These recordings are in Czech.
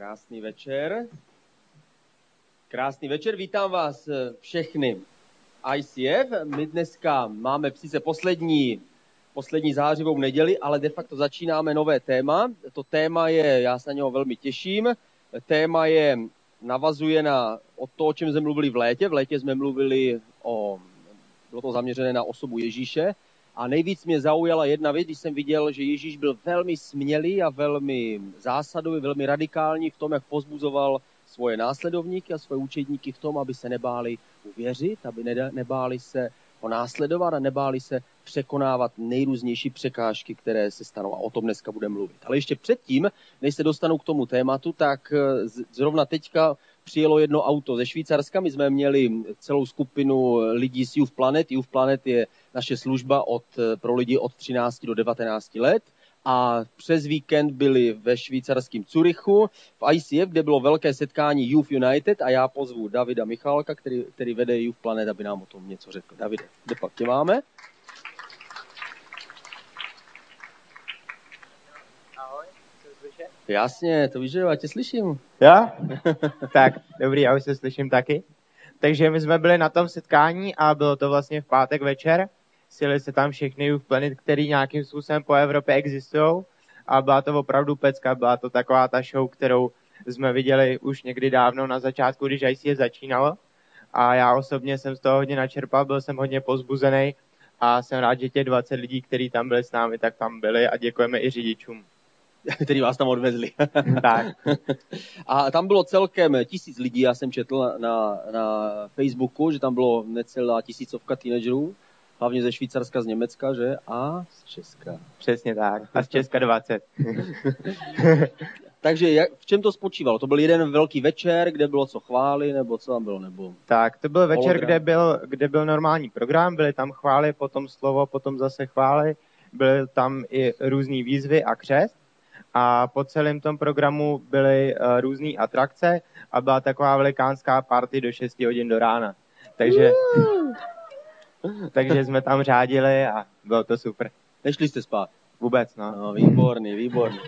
Krásný večer. Krásný večer, vítám vás eh, všechny. ICF, my dneska máme sice poslední, poslední zářivou neděli, ale de facto začínáme nové téma. To téma je, já se na něho velmi těším, téma je, navazuje na o to, o čem jsme mluvili v létě. V létě jsme mluvili o, bylo to zaměřené na osobu Ježíše, a nejvíc mě zaujala jedna věc, když jsem viděl, že Ježíš byl velmi smělý a velmi zásadový, velmi radikální v tom, jak pozbuzoval svoje následovníky a svoje učedníky v tom, aby se nebáli uvěřit, aby nebáli se ho následovat a nebáli se překonávat nejrůznější překážky, které se stanou. A o tom dneska budeme mluvit. Ale ještě předtím, než se dostanu k tomu tématu, tak eh, zrovna teďka přijelo jedno auto ze Švýcarska. My jsme měli celou skupinu lidí z Youth Planet. Youth Planet je naše služba od, pro lidi od 13 do 19 let a přes víkend byli ve švýcarském Curychu v ICF, kde bylo velké setkání Youth United a já pozvu Davida Michálka, který, který vede Youth Planet, aby nám o tom něco řekl. Davide, kde pak tě máme? Jasně, to víš, že já tě slyším. Já? tak, dobrý, já už se slyším taky. Takže my jsme byli na tom setkání a bylo to vlastně v pátek večer. Sili se tam všechny Youth Planet, který nějakým způsobem po Evropě existují. A byla to opravdu pecka, byla to taková ta show, kterou jsme viděli už někdy dávno na začátku, když ICF začínalo. A já osobně jsem z toho hodně načerpal, byl jsem hodně pozbuzený a jsem rád, že těch 20 lidí, kteří tam byli s námi, tak tam byli a děkujeme i řidičům. který vás tam odvezli. tak. A tam bylo celkem tisíc lidí, já jsem četl na, na Facebooku, že tam bylo necelá tisícovka teenagerů, hlavně ze Švýcarska, z Německa, že? A z Česka. Přesně tak. A z Česka 20. Takže jak, v čem to spočívalo? To byl jeden velký večer, kde bylo co chvály, nebo co tam bylo? Nebo tak, to byl večer, kde byl, kde byl normální program, byly tam chvály, potom slovo, potom zase chvály, byly tam i různé výzvy a křest a po celém tom programu byly uh, různé atrakce a byla taková velikánská party do 6 hodin do rána. Takže, takže jsme tam řádili a bylo to super. Nešli jste spát? Vůbec, no. no výborný, výborný.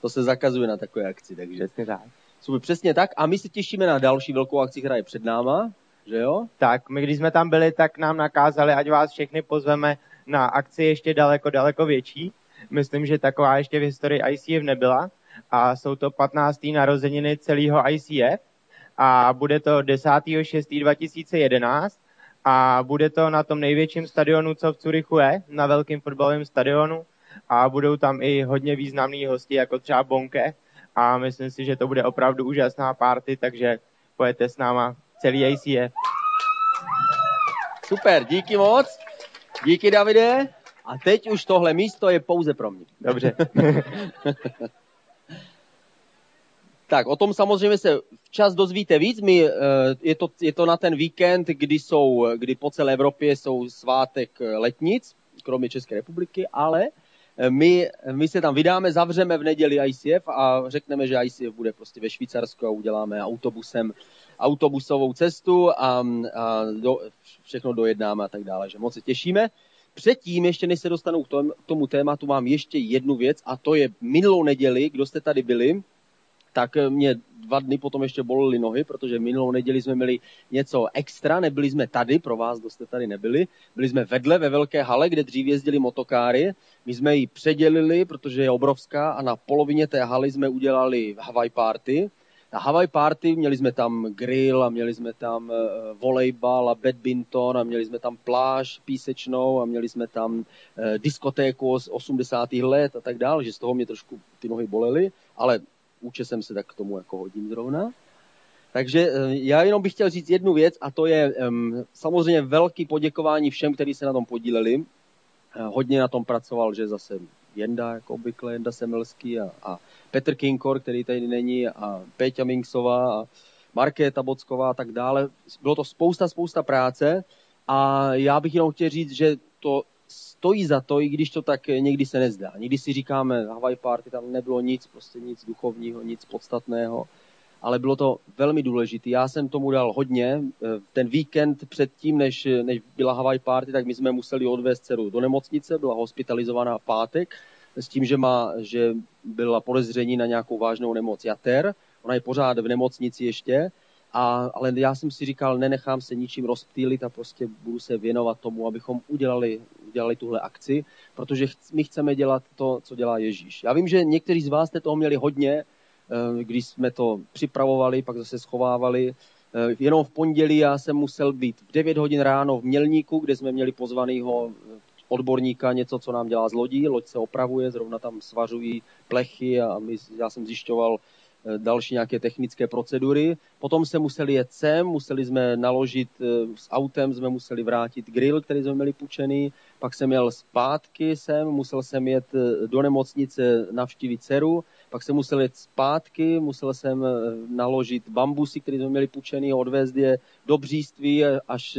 To se zakazuje na takové akci, takže. Přesně tak. Super, přesně tak. A my se těšíme na další velkou akci, která je před náma, že jo? Tak, my když jsme tam byli, tak nám nakázali, ať vás všechny pozveme na akci ještě daleko, daleko větší myslím, že taková ještě v historii ICF nebyla. A jsou to 15. narozeniny celého ICF a bude to 10.6.2011 a bude to na tom největším stadionu, co v Curychu je, na velkém fotbalovém stadionu a budou tam i hodně významní hosti, jako třeba Bonke a myslím si, že to bude opravdu úžasná party, takže pojďte s náma celý ICF. Super, díky moc. Díky, Davide. A teď už tohle místo je pouze pro mě. Dobře. tak, o tom samozřejmě se včas dozvíte víc. My, eh, je, to, je to na ten víkend, kdy, jsou, kdy po celé Evropě jsou svátek letnic, kromě České republiky, ale eh, my, my se tam vydáme, zavřeme v neděli ICF a řekneme, že ICF bude prostě ve Švýcarsku a uděláme autobusem autobusovou cestu a, a do, všechno dojednáme a tak dále, že moc se těšíme. Předtím, ještě než se dostanu k tomu tématu, mám ještě jednu věc a to je minulou neděli, kdo jste tady byli, tak mě dva dny potom ještě bolely nohy, protože minulou neděli jsme měli něco extra, nebyli jsme tady, pro vás, kdo jste tady nebyli, byli jsme vedle ve velké hale, kde dřív jezdili motokáry, my jsme ji předělili, protože je obrovská a na polovině té haly jsme udělali Hawaii party, na Hawaii Party měli jsme tam grill a měli jsme tam uh, volejbal a badminton a měli jsme tam pláž písečnou a měli jsme tam uh, diskotéku z 80. let a tak dále, že z toho mě trošku ty nohy bolely, ale účesem se tak k tomu jako hodím zrovna. Takže uh, já jenom bych chtěl říct jednu věc a to je samozřejmě velký poděkování všem, kteří se na tom podíleli. Hodně na tom pracoval, že zase Jenda, jako obvykle, Jenda Semelský a, a Petr Kinkor, který tady není, a Péťa Minksová a Markéta Bocková a tak dále. Bylo to spousta, spousta práce a já bych jenom chtěl říct, že to stojí za to, i když to tak někdy se nezdá. Někdy si říkáme, Hawaii Party, tam nebylo nic, prostě nic duchovního, nic podstatného, ale bylo to velmi důležité. Já jsem tomu dal hodně. Ten víkend předtím, než, než byla Hawaii Party, tak my jsme museli odvést dceru do nemocnice, byla hospitalizovaná v pátek s tím, že, má, že byla podezření na nějakou vážnou nemoc jater. ona je pořád v nemocnici ještě, a, ale já jsem si říkal, nenechám se ničím rozptýlit a prostě budu se věnovat tomu, abychom udělali, udělali tuhle akci, protože my chceme dělat to, co dělá Ježíš. Já vím, že někteří z vás jste toho měli hodně, eh, když jsme to připravovali, pak zase schovávali. Eh, jenom v pondělí já jsem musel být v 9 hodin ráno v Mělníku, kde jsme měli pozvanýho odborníka, něco, co nám dělá z lodí. Loď se opravuje, zrovna tam svařují plechy a my, já jsem zjišťoval, Eh, další nějaké technické procedury. Potom se museli jet sem, museli jsme naložit eh, s autem, jsme museli vrátit grill, který jsme měli půjčený, pak jsem jel zpátky sem, musel jsem jet eh, do nemocnice navštívit dceru, pak jsem musel jet zpátky, musel jsem naložit bambusy, které jsme měli půjčený, odvést je do bříství až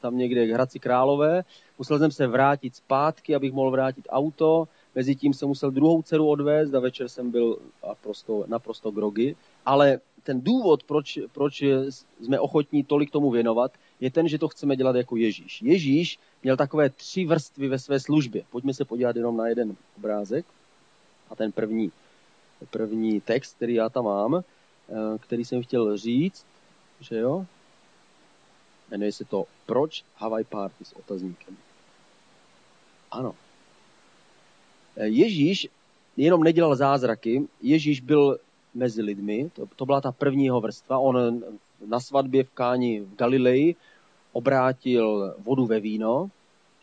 tam někde k Hradci Králové. Musel jsem se vrátit zpátky, abych mohl vrátit auto, Mezitím jsem musel druhou dceru odvést a večer jsem byl naprosto, naprosto grogy. Ale ten důvod, proč, proč jsme ochotní tolik tomu věnovat, je ten, že to chceme dělat jako Ježíš. Ježíš měl takové tři vrstvy ve své službě. Pojďme se podívat jenom na jeden obrázek. A ten první, první text, který já tam mám, eh, který jsem chtěl říct, že jo, jmenuje se to Proč Hawaii Party s otazníkem. Ano, Eh, Ježíš jenom nedělal zázraky, Ježíš byl mezi lidmi, to, to byla ta první vrstva. On na svatbě v Káni v Galileji obrátil vodu ve víno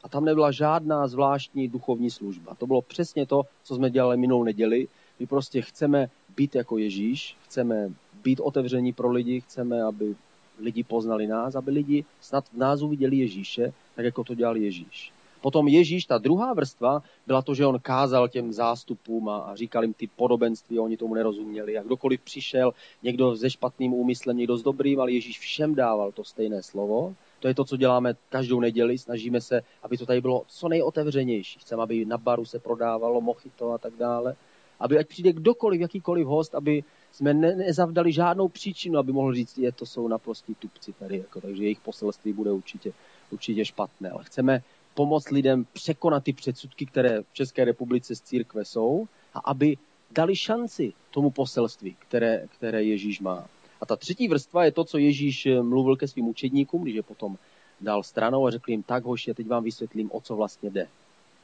a tam nebyla žádná zvláštní duchovní služba. To bylo přesně to, co jsme dělali minulou neděli. My prostě chceme být jako Ježíš, chceme být otevření pro lidi, chceme, aby lidi poznali nás, aby lidi snad v nás uviděli Ježíše, tak jako to dělal Ježíš. Potom Ježíš, ta druhá vrstva, byla to, že on kázal těm zástupům a, a říkal jim ty podobenství, oni tomu nerozuměli. A kdokoliv přišel, někdo se špatným úmyslem, někdo s dobrým, ale Ježíš všem dával to stejné slovo. To je to, co děláme každou neděli. Snažíme se, aby to tady bylo co nejotevřenější. Chceme, aby na baru se prodávalo mochito a tak dále. Aby ať přijde kdokoliv, jakýkoliv host, aby jsme ne, nezavdali žádnou příčinu, aby mohl říct, je to jsou naprostí tupci tady, jako, takže jejich poselství bude určitě, určitě špatné. Ale chceme pomoct lidem překonat ty předsudky, které v České republice z církve jsou a aby dali šanci tomu poselství, které, které Ježíš má. A ta třetí vrstva je to, co Ježíš eh, mluvil ke svým učedníkům, když je potom dal stranou a řekl jim, tak hoši, teď vám vysvětlím, o co vlastně jde.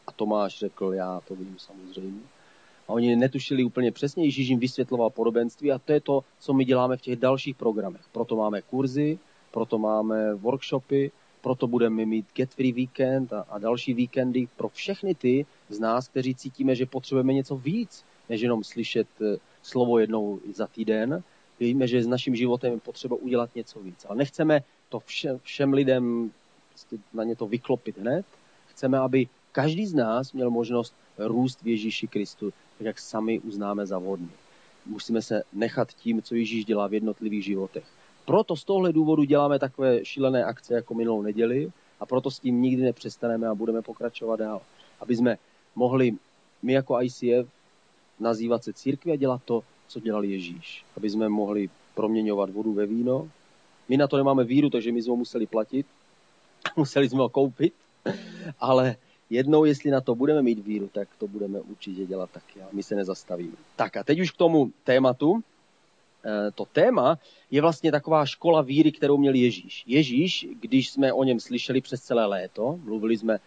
A Tomáš řekl, já to vím samozřejmě. A oni netušili úplně přesně, Ježíš jim vysvětloval podobenství a to je to, co my děláme v těch dalších programech. Proto máme kurzy, proto máme workshopy, proto budeme mít Get Free Weekend a, a další víkendy pro všechny ty z nás, kteří cítíme, že potřebujeme něco víc, než jenom slyšet eh, slovo jednou za týden. Víme, že s naším životem je potřeba udělat něco víc. Ale nechceme to všem, všem lidem prostě na ně to vyklopit hned. Chceme, aby každý z nás měl možnost růst v Ježíši Kristu, tak jak sami uznáme za vodný. Musíme se nechat tím, co Ježíš dělá v jednotlivých životech. Proto z tohle důvodu děláme takové šílené akce jako minulou neděli a proto s tím nikdy nepřestaneme a budeme pokračovat dál. Aby jsme mohli my jako ICF nazývat se církvi a dělat to, co dělal Ježíš. Aby jsme mohli proměňovat vodu ve víno. My na to nemáme víru, takže my jsme ho museli platit. museli jsme ho koupit. Ale jednou, jestli na to budeme mít víru, tak to budeme určitě dělat taky. A my se nezastavíme. Tak a teď už k tomu tématu. Eh, to téma je vlastně taková škola víry, kterou měl Ježíš. Ježíš, když jsme o něm slyšeli přes celé léto, mluvili jsme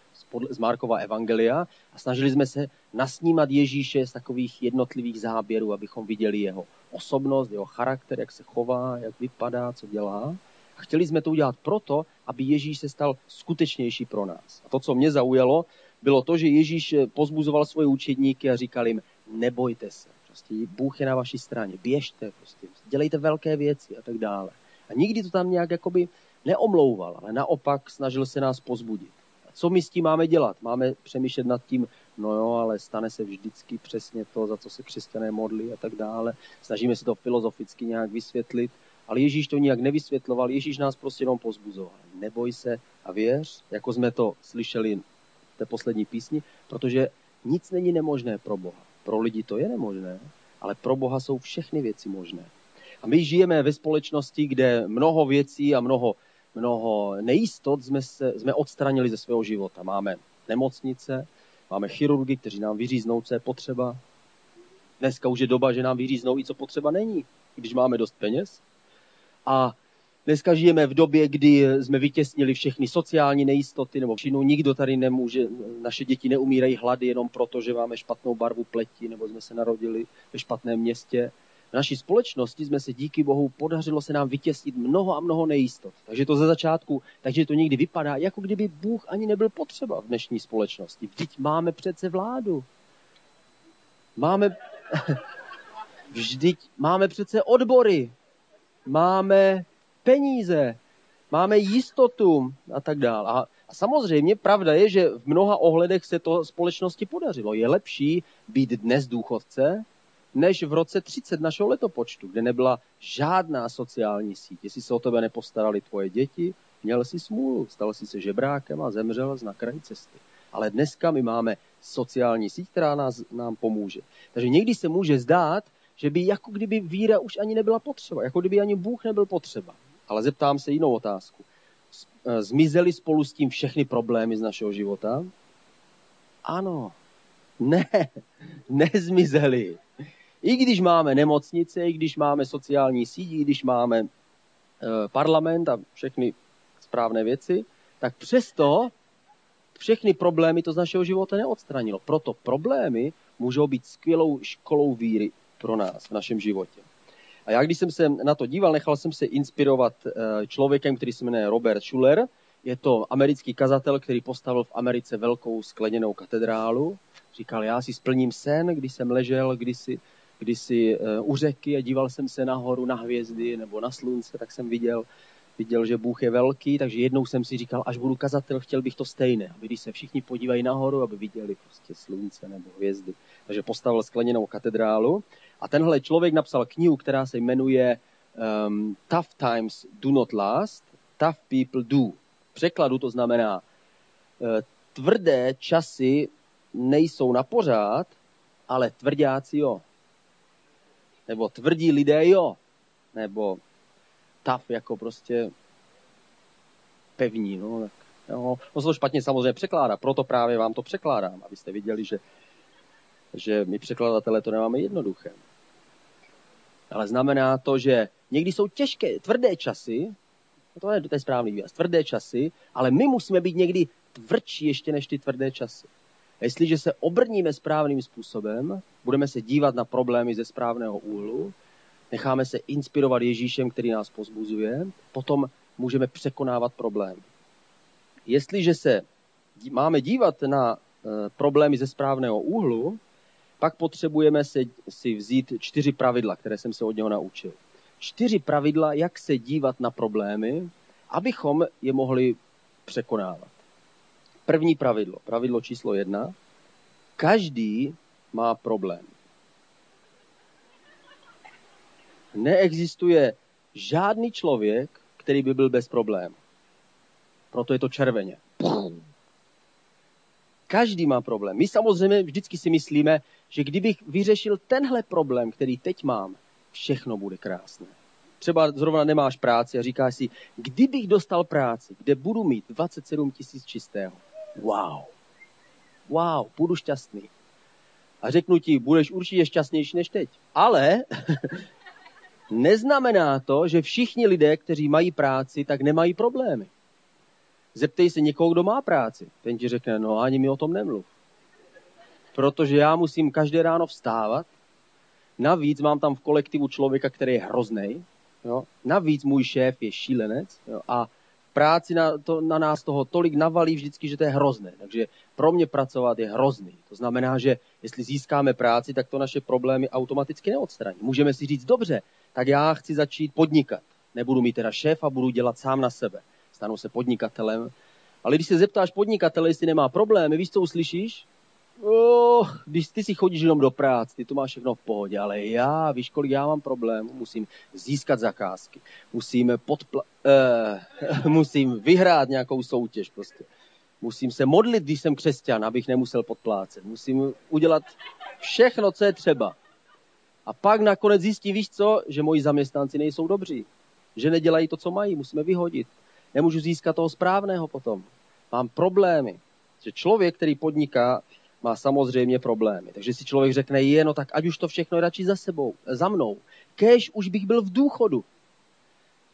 z Markova Evangelia a snažili jsme se nasnímat Ježíše z takových jednotlivých záběrů, abychom viděli jeho osobnost, jeho charakter, jak se chová, jak vypadá, co dělá. A chtěli jsme to udělat proto, aby Ježíš se stal skutečnější pro nás. A to, co mě zaujalo, bylo to, že Ježíš pozbuzoval svoje učedníky a říkal jim, nebojte se, Prostě Bůh je na vaší straně. Běžte, prostě, dělejte velké věci a tak dále. A nikdy to tam nějak jakoby neomlouval, ale naopak snažil se nás pozbudit. A co my s tím máme dělat? Máme přemýšlet nad tím, no jo, ale stane se vždycky přesně to, za co se křesťané modlí a tak dále. Snažíme se to filozoficky nějak vysvětlit, ale Ježíš to nijak nevysvětloval, Ježíš nás prostě jenom pozbuzoval. Neboj se a věř, jako jsme to slyšeli v té poslední písni, protože nic není nemožné pro Boha. Pro lidi to je nemožné, ale pro Boha jsou všechny věci možné. A my žijeme ve společnosti, kde mnoho věcí a mnoho, mnoho nejistot jsme, se, jsme odstranili ze svého života. Máme nemocnice, máme chirurgy, kteří nám vyříznou, co je potřeba. Dneska už je doba, že nám vyříznou i co potřeba není, když máme dost peněz. A dneska žijeme v době, kdy jsme vytěsnili všechny sociální nejistoty, nebo všinu nikdo tady nemůže, naše děti neumírají hlady jenom proto, že máme špatnou barvu pleti, nebo jsme se narodili ve špatném městě. V naší společnosti jsme se díky Bohu podařilo se nám vytěsnit mnoho a mnoho nejistot. Takže to ze začátku, takže to někdy vypadá, jako kdyby Bůh ani nebyl potřeba v dnešní společnosti. Vždyť máme přece vládu. Máme, vždyť máme přece odbory. Máme peníze. Máme jistotu a tak dále. A, samozřejmě pravda je, že v mnoha ohledech se to společnosti podařilo. Je lepší být dnes důchodce, než v roce 30 našeho letopočtu, kde nebyla žádná sociální síť. Jestli se o tebe nepostarali tvoje děti, měl si smůlu, stal si se žebrákem a zemřel na kraji cesty. Ale dneska my máme sociální síť, která nás, nám pomůže. Takže někdy se může zdát, že by jako kdyby víra už ani nebyla potřeba, jako kdyby ani Bůh nebyl potřeba. Ale zeptám se jinou otázku. Eh, zmizely spolu s tím všechny problémy z našeho života? Ano. Ne, nezmizely. I když máme nemocnice, i když máme sociální síť, i když máme e, parlament a všechny správné věci, tak přesto všechny problémy to z našeho života neodstranilo. Proto problémy můžou být skvělou školou víry pro nás v našem životě. A já, když jsem se na to díval, nechal jsem se inspirovat e, člověkem, který se jmenuje Robert Schuller. Je to americký kazatel, který postavil v Americe velkou skleněnou katedrálu. Říkal, já si splním sen, když jsem ležel kdysi kdysi eh, u řeky a díval jsem se nahoru na hvězdy nebo na slunce, tak jsem viděl, viděl, že Bůh je velký, takže jednou jsem si říkal, až budu kazatel, chtěl bych to stejné, aby když se všichni podívají nahoru, aby viděli prostě slunce nebo hvězdy. Takže postavil skleněnou katedrálu a tenhle člověk napsal knihu, která se jmenuje um, Tough Times Do Not Last, Tough People Do. V překladu to znamená, uh, tvrdé časy nejsou na pořád, ale tvrdáci jo. Nebo tvrdí lidé jo. Nebo taf jako prostě pevní. No, tak, jo. no se to špatně samozřejmě překládá, proto právě vám to překládám, abyste viděli, že, že my překladatelé to nemáme jednoduché. Ale znamená to, že někdy jsou těžké, tvrdé časy, to je, to je správný výraz, tvrdé časy, ale my musíme být někdy tvrdší ještě než ty tvrdé časy. Jestliže se obrníme správným způsobem, budeme se dívat na problémy ze správného úhlu, necháme se inspirovat Ježíšem, který nás pozbuzuje, potom můžeme překonávat problémy. Jestliže se máme dívat na eh, problémy ze správného úhlu, pak potřebujeme se, si vzít čtyři pravidla, které jsem se od něho naučil. Čtyři pravidla, jak se dívat na problémy, abychom je mohli překonávat. První pravidlo, pravidlo číslo jedna. Každý má problém. Neexistuje žádný člověk, který by byl bez problému. Proto je to červeně. Každý má problém. My samozřejmě vždycky si myslíme, že kdybych vyřešil tenhle problém, který teď mám, všechno bude krásné. Třeba zrovna nemáš práci a říkáš si, kdybych dostal práci, kde budu mít 27 tisíc čistého, wow, wow, budu šťastný. A řeknu ti, budeš určitě šťastnější než teď. Ale neznamená to, že všichni lidé, kteří mají práci, tak nemají problémy. Zeptej se někoho, kdo má práci. Ten ti řekne, no ani mi o tom nemluv. Protože já musím každé ráno vstávat. Navíc mám tam v kolektivu člověka, který je hrozný. Jo? Navíc můj šéf je šílenec. Jo? A práci na, to, na nás toho tolik navalí vždycky, že to je hrozné. Takže pro mě pracovat je hrozný. To znamená, že jestli získáme práci, tak to naše problémy automaticky neodstraní. Můžeme si říct, dobře, tak já chci začít podnikat. Nebudu mít teda šéfa, budu dělat sám na sebe. Stanu se podnikatelem. Ale když se zeptáš podnikatele, jestli nemá problémy, víš, co uslyšíš? Oh, když ty si chodíš jenom do práce, ty to máš všechno v pohodě, ale já, víš, kolik já mám problém, musím získat zakázky, musím, podpla- uh, musím vyhrát nějakou soutěž prostě. Musím se modlit, když jsem křesťan, abych nemusel podplácet. Musím udělat všechno, co je třeba. A pak nakonec zjistí, víš co, že moji zaměstnanci nejsou dobří. Že nedělají to, co mají, musíme vyhodit. Nemůžu získat toho správného potom. Mám problémy. Že člověk, který podniká, má samozřejmě problémy. Takže si člověk řekne, je, no tak ať už to všechno radši za sebou, za mnou. Kež už bych byl v důchodu.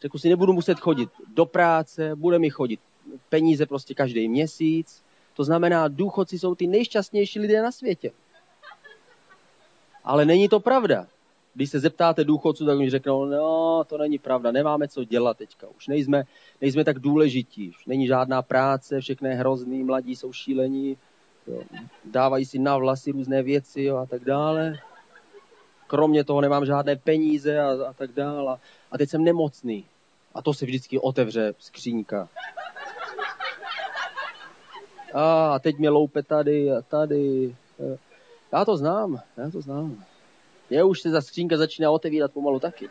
Řeknu si, nebudu muset chodit do práce, bude mi chodit peníze prostě každý měsíc. To znamená, důchodci jsou ty nejšťastnější lidé na světě. Ale není to pravda. Když se zeptáte důchodců, tak oni řeknou, no, to není pravda, nemáme co dělat teďka, už nejsme, nejsme tak důležití, už není žádná práce, všechno je hrozný, mladí jsou šílení, jo, dávají si na vlasy různé věci jo, a tak dále. Kromě toho nemám žádné peníze a, a tak dále. A teď jsem nemocný. A to se vždycky otevře skřínka. A teď mě loupe tady a tady. Já to znám, já to znám. Mě už se za skřínka začíná otevírat pomalu taky.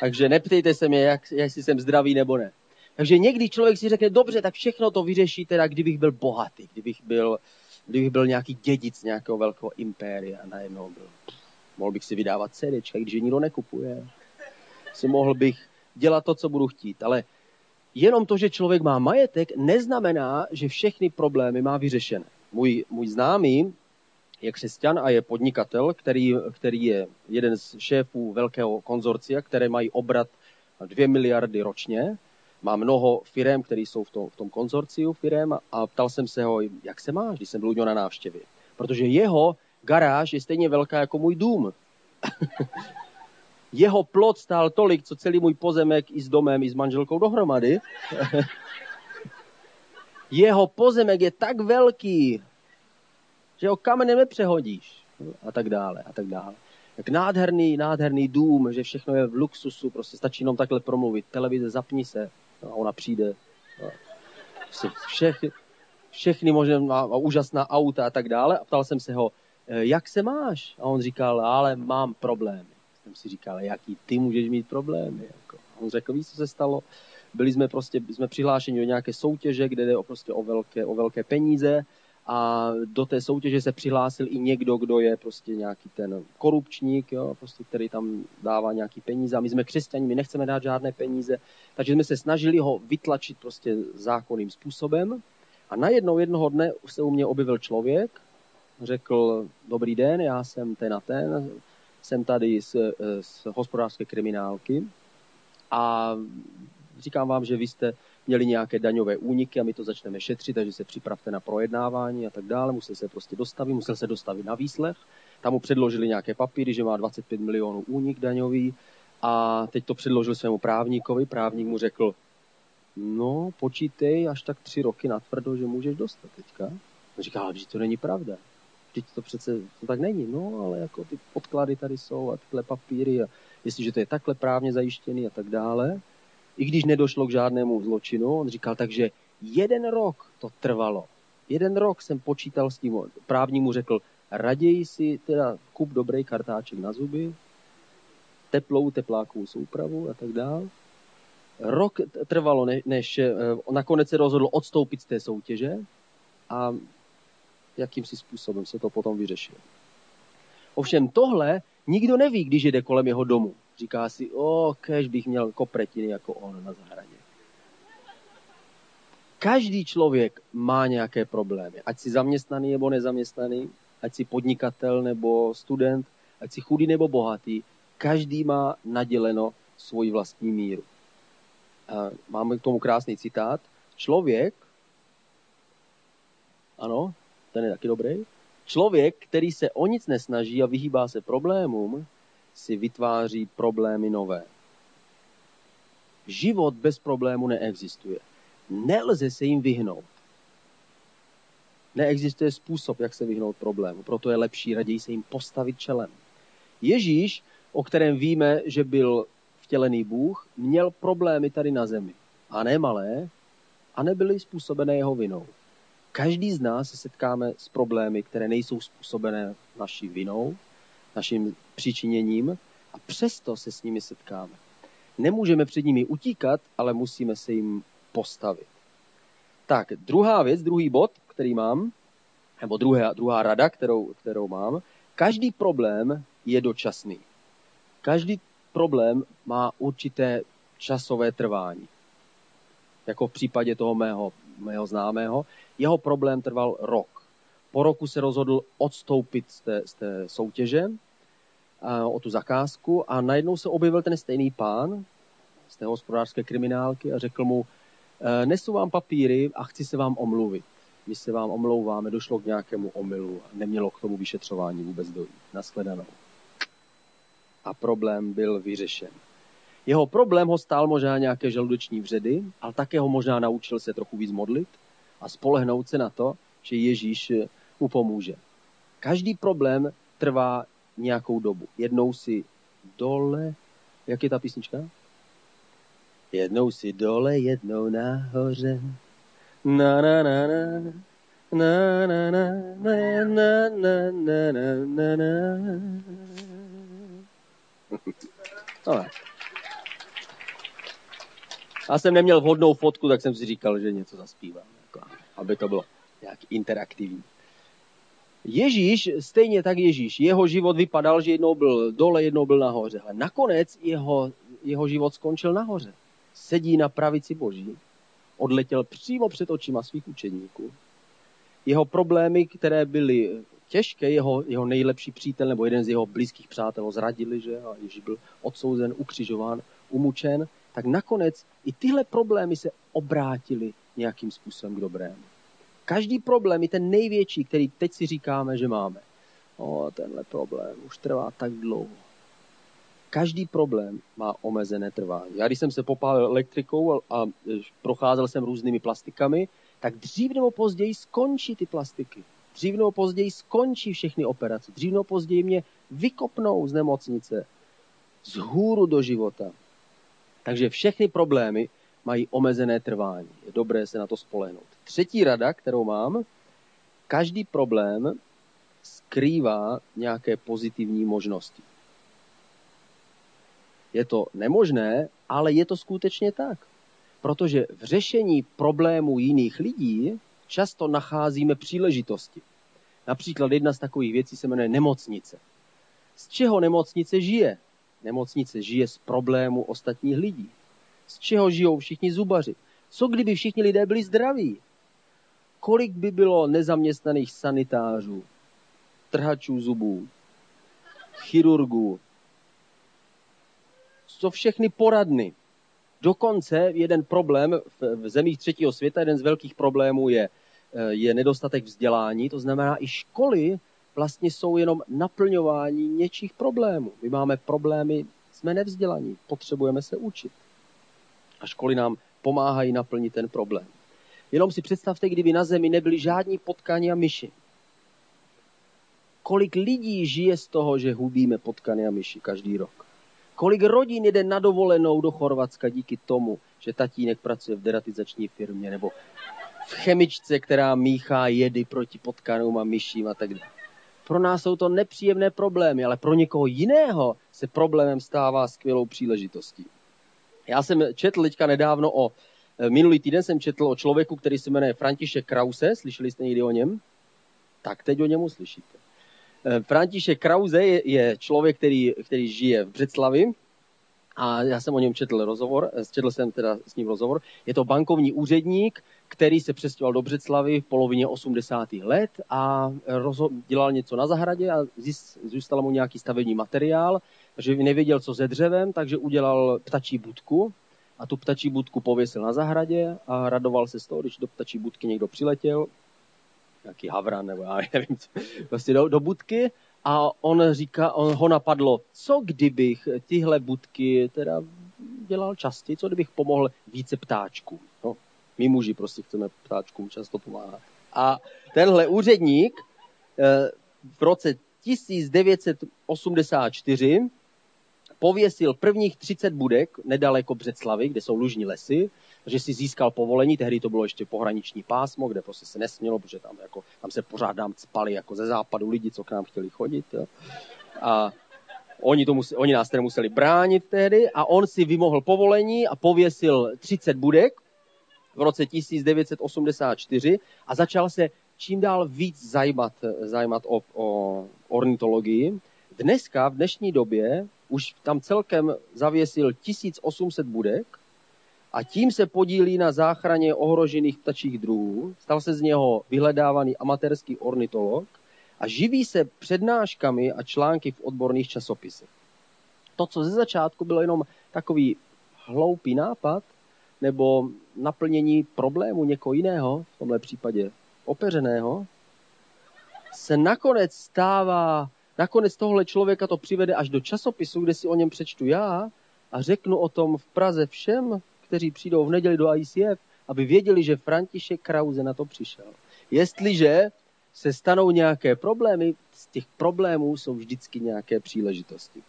Takže neptejte se mě, jak, jestli jsem zdravý nebo ne. Takže někdy člověk si řekne, dobře, tak všechno to vyřeší, teda kdybych byl bohatý, kdybych byl, kdybych byl nějaký dědic nějakého velkého impéria, najednou byl. Mohl bych si vydávat CDčka, když je nikdo nekupuje. Si mohl bych dělat to, co budu chtít. Ale jenom to, že člověk má majetek, neznamená, že všechny problémy má vyřešené. Můj, můj známý je křesťan a je podnikatel, který, který je jeden z šéfů velkého konzorcia, které mají obrat 2 miliardy ročně. Má mnoho firm, které jsou v tom, v tom konzorciu firm a ptal jsem se ho, jak se máš, když jsem byl u něho na návštěvě. Protože jeho garáž je stejně velká jako můj dům. jeho plot stál tolik, co celý můj pozemek i s domem, i s manželkou dohromady. jeho pozemek je tak velký, že ho kamenem nepřehodíš a tak dále a tak dále. Jak nádherný, nádherný dům, že všechno je v luxusu, prostě stačí jenom takhle promluvit, televize zapni se a ona přijde. Prostě všech, všechny možné úžasná auta a tak dále. A ptal jsem se ho, e, jak se máš? A on říkal, ale mám problémy. Jsem si říkal, jaký ty můžeš mít problémy? Jako. A on řekl, víš, co se stalo? Byli jsme prostě, jsme přihlášeni do nějaké soutěže, kde jde o, prostě o velké, o velké peníze a do té soutěže se přihlásil i někdo, kdo je prostě nějaký ten korupčník, jo, prostě, který tam dává nějaký peníze. A my jsme křesťani, my nechceme dát žádné peníze, takže jsme se snažili ho vytlačit prostě zákonným způsobem. A najednou jednoho dne se u mě objevil člověk, řekl, dobrý den, já jsem ten a ten, jsem tady z, z hospodářské kriminálky. A říkám vám, že vy jste měli nějaké daňové úniky a my to začneme šetřit, takže se připravte na projednávání a tak dále. Musel se prostě dostavit, musel se dostavit na výslech. Tam mu předložili nějaké papíry, že má 25 milionů únik daňový a teď to předložil svému právníkovi. Právník mu řekl, no počítej až tak tři roky natvrdo, že můžeš dostat teďka. On říká, ale to není pravda. Teď to přece to tak není. No, ale jako ty podklady tady jsou a tyhle papíry a jestliže to je takhle právně zajištěný a tak dále, i když nedošlo k žádnému zločinu. On říkal, takže jeden rok to trvalo. Jeden rok jsem počítal s tím. Právník mu řekl, raději si teda kup dobrý kartáček na zuby, teplou teplákovou soupravu a tak dále. Rok trvalo, než eh, nakonec se rozhodl odstoupit z té soutěže a jakýmsi způsobem se to potom vyřešilo. Ovšem tohle nikdo neví, když jde kolem jeho domu. Říká si, o, kež bych měl kopretiny jako on na zahradě. Každý člověk má nějaké problémy. Ať si zaměstnaný nebo nezaměstnaný, ať si podnikatel nebo student, ať si chudý nebo bohatý, každý má naděleno svoji vlastní míru. A máme k tomu krásný citát. Člověk, ano, ten je taky dobrý, člověk, který se o nic nesnaží a vyhýbá se problémům, si vytváří problémy nové. Život bez problému neexistuje. Nelze se jim vyhnout. Neexistuje způsob, jak se vyhnout problému, proto je lepší raději se jim postavit čelem. Ježíš, o kterém víme, že byl vtělený Bůh, měl problémy tady na zemi. A ne malé, a nebyly způsobené jeho vinou. Každý z nás se setkáme s problémy, které nejsou způsobené naší vinou, naším přičiněním a přesto se s nimi setkáme. Nemůžeme před nimi utíkat, ale musíme se jim postavit. Tak, druhá věc, druhý bod, který mám, nebo druhá, druhá rada, kterou, kterou mám, každý problém je dočasný. Každý problém má určité časové trvání. Jako v případě toho mého, mého známého, jeho problém trval rok. Po roku se rozhodl odstoupit z té, z té soutěže o tu zakázku a najednou se objevil ten stejný pán z té hospodářské kriminálky a řekl mu, e, nesu vám papíry a chci se vám omluvit. My se vám omlouváme, došlo k nějakému omylu a nemělo k tomu vyšetřování vůbec dojít. Naschledanou. A problém byl vyřešen. Jeho problém ho stál možná nějaké žaludeční vředy, ale také ho možná naučil se trochu víc modlit a spolehnout se na to, že Ježíš mu pomůže. Každý problém trvá nějakou dobu. Jednou si dole, jak je ta písnička? Jednou si dole, jednou nahoře. Na na na na. Na na na na na na na na na na. No, já jsem neměl vhodnou fotku, tak jsem si říkal, že něco zaspívám, jako, aby to bylo nějak interaktivní. Ježíš, stejně tak Ježíš, jeho život vypadal, že jednou byl dole, jednou byl nahoře. Ale nakonec jeho, jeho život skončil nahoře. Sedí na pravici Boží, odletěl přímo před očima svých učeníků. Jeho problémy, které byly těžké, jeho, jeho nejlepší přítel nebo jeden z jeho blízkých přátel ho zradili, že? A Ježíš byl odsouzen, ukřižován, umučen tak nakonec i tyhle problémy se obrátily nějakým způsobem k dobrému. Každý problém, i ten největší, který teď si říkáme, že máme, o, tenhle problém už trvá tak dlouho. Každý problém má omezené trvání. Já když jsem se popálil elektrikou a, a procházel jsem různými plastikami, tak dřív nebo později skončí ty plastiky. Dřív nebo později skončí všechny operace. Dřív nebo později mě vykopnou z nemocnice, z hůru do života. Takže všechny problémy mají omezené trvání. Je dobré se na to spolehnout. Třetí rada, kterou mám, každý problém skrývá nějaké pozitivní možnosti. Je to nemožné, ale je to skutečně tak. Protože v řešení problémů jiných lidí často nacházíme příležitosti. Například jedna z takových věcí se jmenuje nemocnice. Z čeho nemocnice žije? Nemocnice žije z problému ostatních lidí. Z čeho žijou všichni zubaři? Co kdyby všichni lidé byli zdraví? Kolik by bylo nezaměstnaných sanitářů, trhačů zubů, chirurgů, co všechny poradny. Dokonce jeden problém v zemích třetího světa, jeden z velkých problémů je, je nedostatek vzdělání, to znamená i školy vlastně jsou jenom naplňování něčích problémů. My máme problémy, jsme nevzdělaní, potřebujeme se učit. A školy nám pomáhají naplnit ten problém. Jenom si představte, kdyby na zemi nebyly žádní potkání a myši. Kolik lidí žije z toho, že hubíme potkany a myši každý rok? Kolik rodin jede na dovolenou do Chorvatska díky tomu, že tatínek pracuje v deratizační firmě nebo v chemičce, která míchá jedy proti potkanům a myším a tak dále. Pro nás jsou to nepříjemné problémy, ale pro někoho jiného se problémem stává skvělou příležitostí. Já jsem četl teďka nedávno o, minulý týden jsem četl o člověku, který se jmenuje František Krause, slyšeli jste někdy o něm? Tak teď o němu slyšíte. E, František Krause je, je člověk, který, který žije v Břeclavi, a já jsem o něm četl rozhovor, e, četl jsem teda s ním rozhovor. Je to bankovní úředník, který se přestěhoval do Břeclavy v polovině 80. let a dělal něco na zahradě a zůstal mu nějaký stavební materiál, že nevěděl, co ze dřevem, takže udělal ptačí budku a tu ptačí budku pověsil na zahradě a radoval se z toho, když do ptačí budky někdo přiletěl, nějaký havran nebo já nevím, co, prostě do, do budky a on říká, on ho napadlo, co kdybych tyhle budky teda dělal častěji, co kdybych pomohl více ptáčkům. No, my muži prostě chceme ptáčkům často pomáhat. A tenhle úředník eh, v roce 1984 pověsil prvních 30 budek nedaleko Břeclavy, kde jsou lužní lesy, že si získal povolení, tehdy to bylo ještě pohraniční pásmo, kde prostě se nesmělo, protože tam, jako, tam se pořád nám spali jako ze západu lidi, co k nám chtěli chodit. Jo. A oni, to museli, oni nás tedy museli bránit tehdy a on si vymohl povolení a pověsil 30 budek v roce 1984 a začal se čím dál víc zajímat, zajímat o, o ornitologii. Dneska, v dnešní době, už tam celkem zavěsil 1800 budek a tím se podílí na záchraně ohrožených ptačích druhů. Stal se z něho vyhledávaný amatérský ornitolog a živí se přednáškami a články v odborných časopisech. To, co ze začátku bylo jenom takový hloupý nápad, nebo naplnění problému někoho jiného, v tomhle případě opeřeného, se nakonec stává, nakonec tohle člověka to přivede až do časopisu, kde si o něm přečtu já a řeknu o tom v Praze všem, kteří přijdou v neděli do ICF, aby věděli, že František Krause na to přišel. Jestliže se stanou nějaké problémy, z těch problémů jsou vždycky nějaké příležitosti.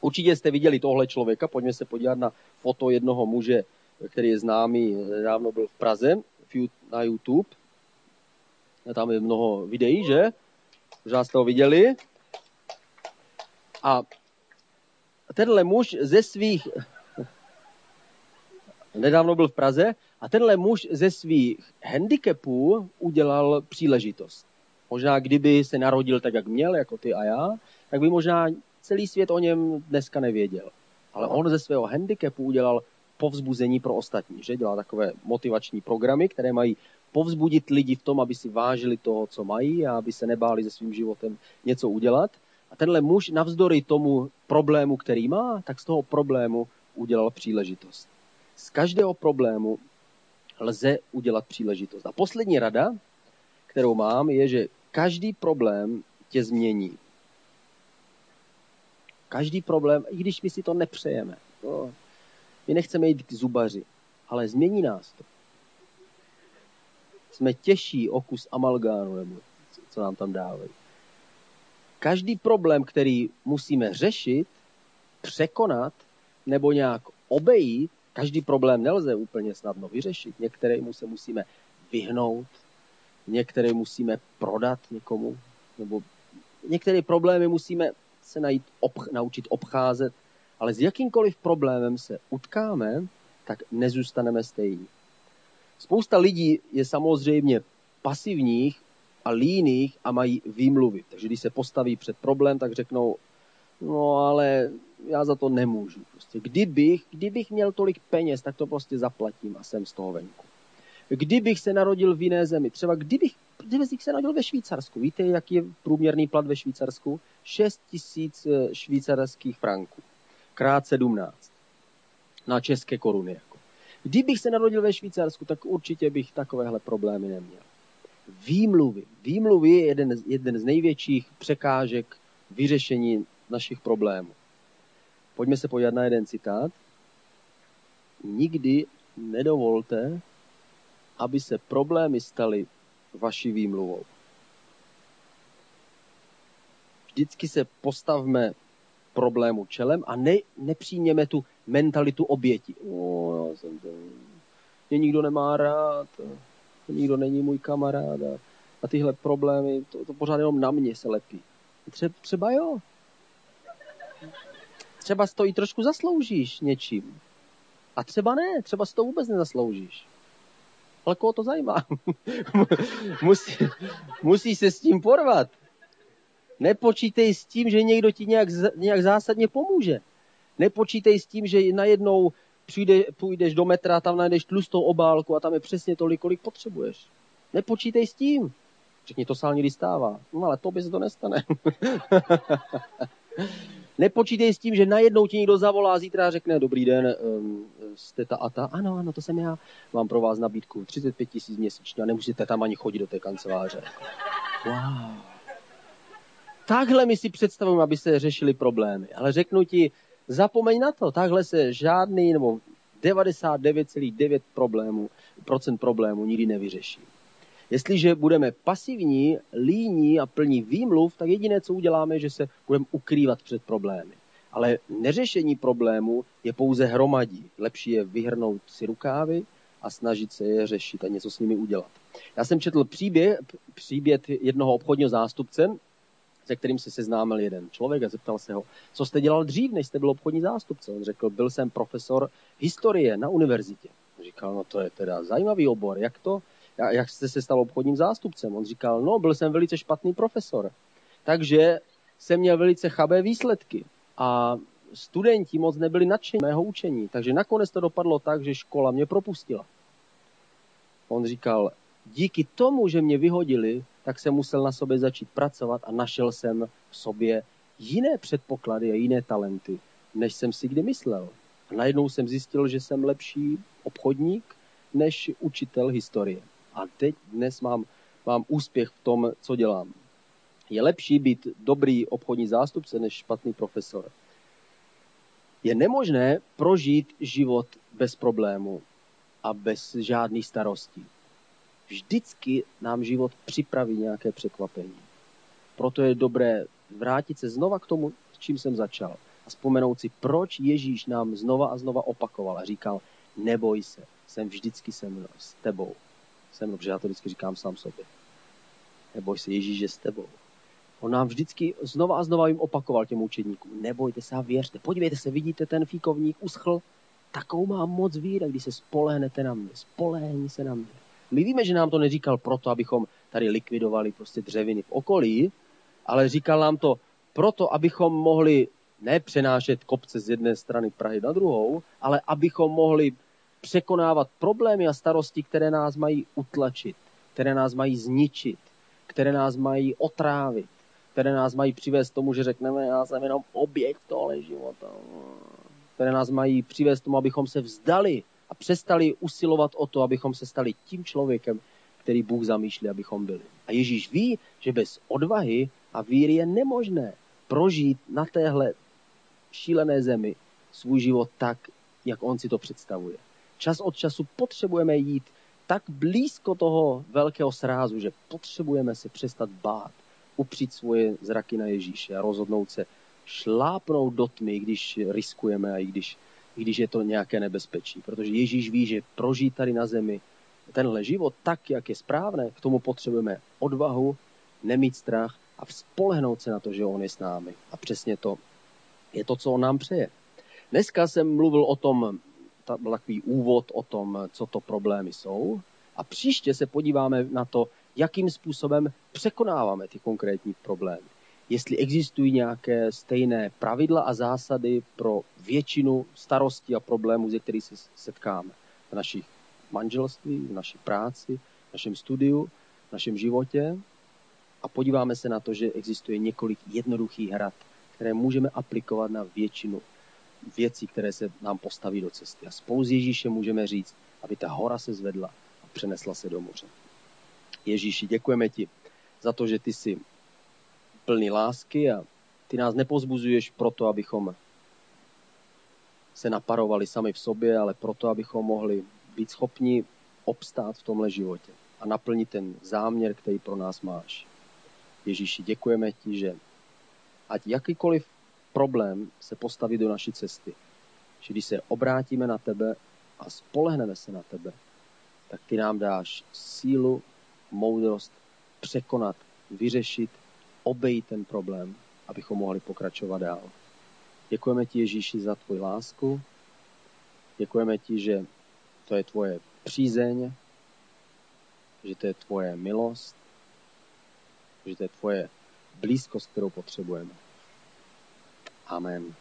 Určitě jste viděli tohle člověka, pojďme se podívat na foto jednoho muže, který je známý, nedávno byl v Praze na YouTube. Tam je mnoho videí, že? Možná jste ho viděli. A tenhle muž ze svých nedávno byl v Praze a tenhle muž ze svých handicapů udělal příležitost. Možná kdyby se narodil tak, jak měl, jako ty a já, tak by možná celý svět o něm dneska nevěděl. Ale on ze svého handicapu udělal povzbuzení pro ostatní, že dělá takové motivační programy, které mají povzbudit lidi v tom, aby si vážili toho, co mají a aby se nebáli se svým životem něco udělat. A tenhle muž navzdory tomu problému, který má, tak z toho problému udělal příležitost z každého problému lze udělat příležitost. A poslední rada, kterou mám, je, že každý problém tě změní. Každý problém, i když my si to nepřejeme. To, my nechceme jít k zubaři, ale změní nás to. Jsme těžší okus amalgánu, nebo co nám tam dávají. Každý problém, který musíme řešit, překonat nebo nějak obejít, Každý problém nelze úplně snadno vyřešit. Některému se musíme vyhnout, některé musíme prodat někomu, nebo některé problémy musíme se najít, obch, naučit obcházet, ale s jakýmkoliv problémem se utkáme, tak nezůstaneme stejní. Spousta lidí je samozřejmě pasivních a líných a mají výmluvy. Takže když se postaví před problém, tak řeknou, no ale já za to nemůžu. Prostě kdybych, kdybych měl tolik peněz, tak to prostě zaplatím a jsem z toho venku. Kdybych se narodil v jiné zemi, třeba kdybych, kdybych se narodil ve Švýcarsku, víte, jaký je průměrný plat ve Švýcarsku? 6 tisíc eh, švýcarských franků, krát 17 na české koruny. Jako. Kdybych se narodil ve Švýcarsku, tak určitě bych takovéhle problémy neměl. Výmluvy. Výmluvy je jeden, jeden z největších překážek vyřešení našich problémů. Pojďme se podívat na jeden citát. Nikdy nedovolte, aby se problémy staly vaší výmluvou. Vždycky se postavme problému čelem a ne, nepřijměme tu mentalitu oběti. O, já jsem to, mě nikdo nemá rád, nikdo není můj kamarád a, a tyhle problémy, to, to pořád jenom na mě se lepí. Třeba, třeba jo, třeba to i trošku zasloužíš něčím. A třeba ne, třeba si to vůbec nezasloužíš. Ale koho to zajímá? musí, musí se s tím porvat. Nepočítej s tím, že někdo ti nějak, nějak zásadně pomůže. Nepočítej s tím, že najednou přijde, půjdeš do metra, tam najdeš tlustou obálku a tam je přesně tolik, kolik potřebuješ. Nepočítej s tím. Řekni, to se někdy stává. No ale to by se to nestane. Nepočítej s tím, že najednou ti někdo zavolá zítra a řekne, dobrý den, um, jste ta a ta. Ano, ano, to jsem já. Mám pro vás nabídku 35 tisíc měsíčně a nemusíte tam ani chodit do té kanceláře. Wow. Takhle my si představujeme, aby se řešili problémy. Ale řeknu ti, zapomeň na to. Takhle se žádný nebo 99,9 problémů, procent problémů nikdy nevyřeší. Jestliže budeme pasivní, líní a plní výmluv, tak jediné, co uděláme, že se budeme ukrývat před problémy. Ale neřešení problému je pouze hromadí. Lepší je vyhrnout si rukávy a snažit se je řešit a něco s nimi udělat. Já jsem četl příběh, příběh jednoho obchodního zástupce, se kterým se seznámil jeden člověk a zeptal se ho, co jste dělal dřív, než jste byl obchodní zástupce. On řekl, byl jsem profesor historie na univerzitě. Říkal, no to je teda zajímavý obor, jak to? jak jste se stal obchodním zástupcem? On říkal, no, byl jsem velice špatný profesor. Takže jsem měl velice chabé výsledky. A studenti moc nebyli nadšení mého učení, takže nakonec to dopadlo tak, že škola mě propustila. On říkal, díky tomu, že mě vyhodili, tak jsem musel na sobě začít pracovat a našel jsem v sobě jiné předpoklady a jiné talenty, než jsem si kdy myslel. A najednou jsem zjistil, že jsem lepší obchodník než učitel historie. A teď dnes mám, mám úspěch v tom, co dělám. Je lepší být dobrý obchodní zástupce než špatný profesor. Je nemožné prožít život bez problému a bez žádných starostí. Vždycky nám život připraví nějaké překvapení. Proto je dobré vrátit se znova k tomu, s čím jsem začal. A vzpomenout si, proč Ježíš nám znova a znova opakoval a říkal, neboj se, jsem vždycky se mnou, s tebou. Se mnou, protože já to vždycky říkám sám sobě. Neboj se, Ježíš je s tebou. On nám vždycky znova a znova jim opakoval těm učedníkům, nebojte se a věřte. Podívejte se, vidíte, ten fíkovník uschl, takovou má moc víra, když se spolehnete na mě. Spolehni se na mě. My víme, že nám to neříkal proto, abychom tady likvidovali prostě dřeviny v okolí, ale říkal nám to proto, abychom mohli ne přenášet kopce z jedné strany Prahy na druhou, ale abychom mohli překonávat problémy a starosti, které nás mají utlačit, které nás mají zničit, které nás mají otrávit, které nás mají přivést tomu, že řekneme, já jsem jenom objekt tohle života, které nás mají přivést tomu, abychom se vzdali a přestali usilovat o to, abychom se stali tím člověkem, který Bůh zamýšlí, abychom byli. A Ježíš ví, že bez odvahy a víry je nemožné prožít na téhle šílené zemi svůj život tak, jak on si to představuje. Čas od času potřebujeme jít tak blízko toho velkého srázu, že potřebujeme se přestat bát, upřít svoje zraky na Ježíše a rozhodnout se šlápnout do tmy, když riskujeme a i když, i když je to nějaké nebezpečí. Protože Ježíš ví, že prožít tady na zemi tenhle život tak, jak je správné, k tomu potřebujeme odvahu, nemít strach a spolehnout se na to, že on je s námi. A přesně to je to, co on nám přeje. Dneska jsem mluvil o tom, takový úvod o tom, co to problémy jsou. A příště se podíváme na to, jakým způsobem překonáváme ty konkrétní problémy. Jestli existují nějaké stejné pravidla a zásady pro většinu starostí a problémů, ze kterých se setkáme v našich manželství, v naší práci, v našem studiu, v našem životě. A podíváme se na to, že existuje několik jednoduchých hrad, které můžeme aplikovat na většinu věcí, které se nám postaví do cesty. A spolu s Ježíšem můžeme říct, aby ta hora se zvedla a přenesla se do moře. Ježíši, děkujeme ti za to, že ty jsi plný lásky a ty nás nepozbuzuješ proto, abychom se naparovali sami v sobě, ale proto, abychom mohli být schopni obstát v tomhle životě a naplnit ten záměr, který pro nás máš. Ježíši, děkujeme ti, že ať jakýkoliv problém se postaví do naší cesty, že když se obrátíme na tebe a spolehneme se na tebe, tak ty nám dáš sílu, moudrost překonat, vyřešit, obejít ten problém, abychom mohli pokračovat dál. Děkujeme ti, Ježíši, za tvoji lásku. Děkujeme ti, že to je tvoje přízeň, že to je tvoje milost, že to je tvoje blízkost, kterou potřebujeme. Amen.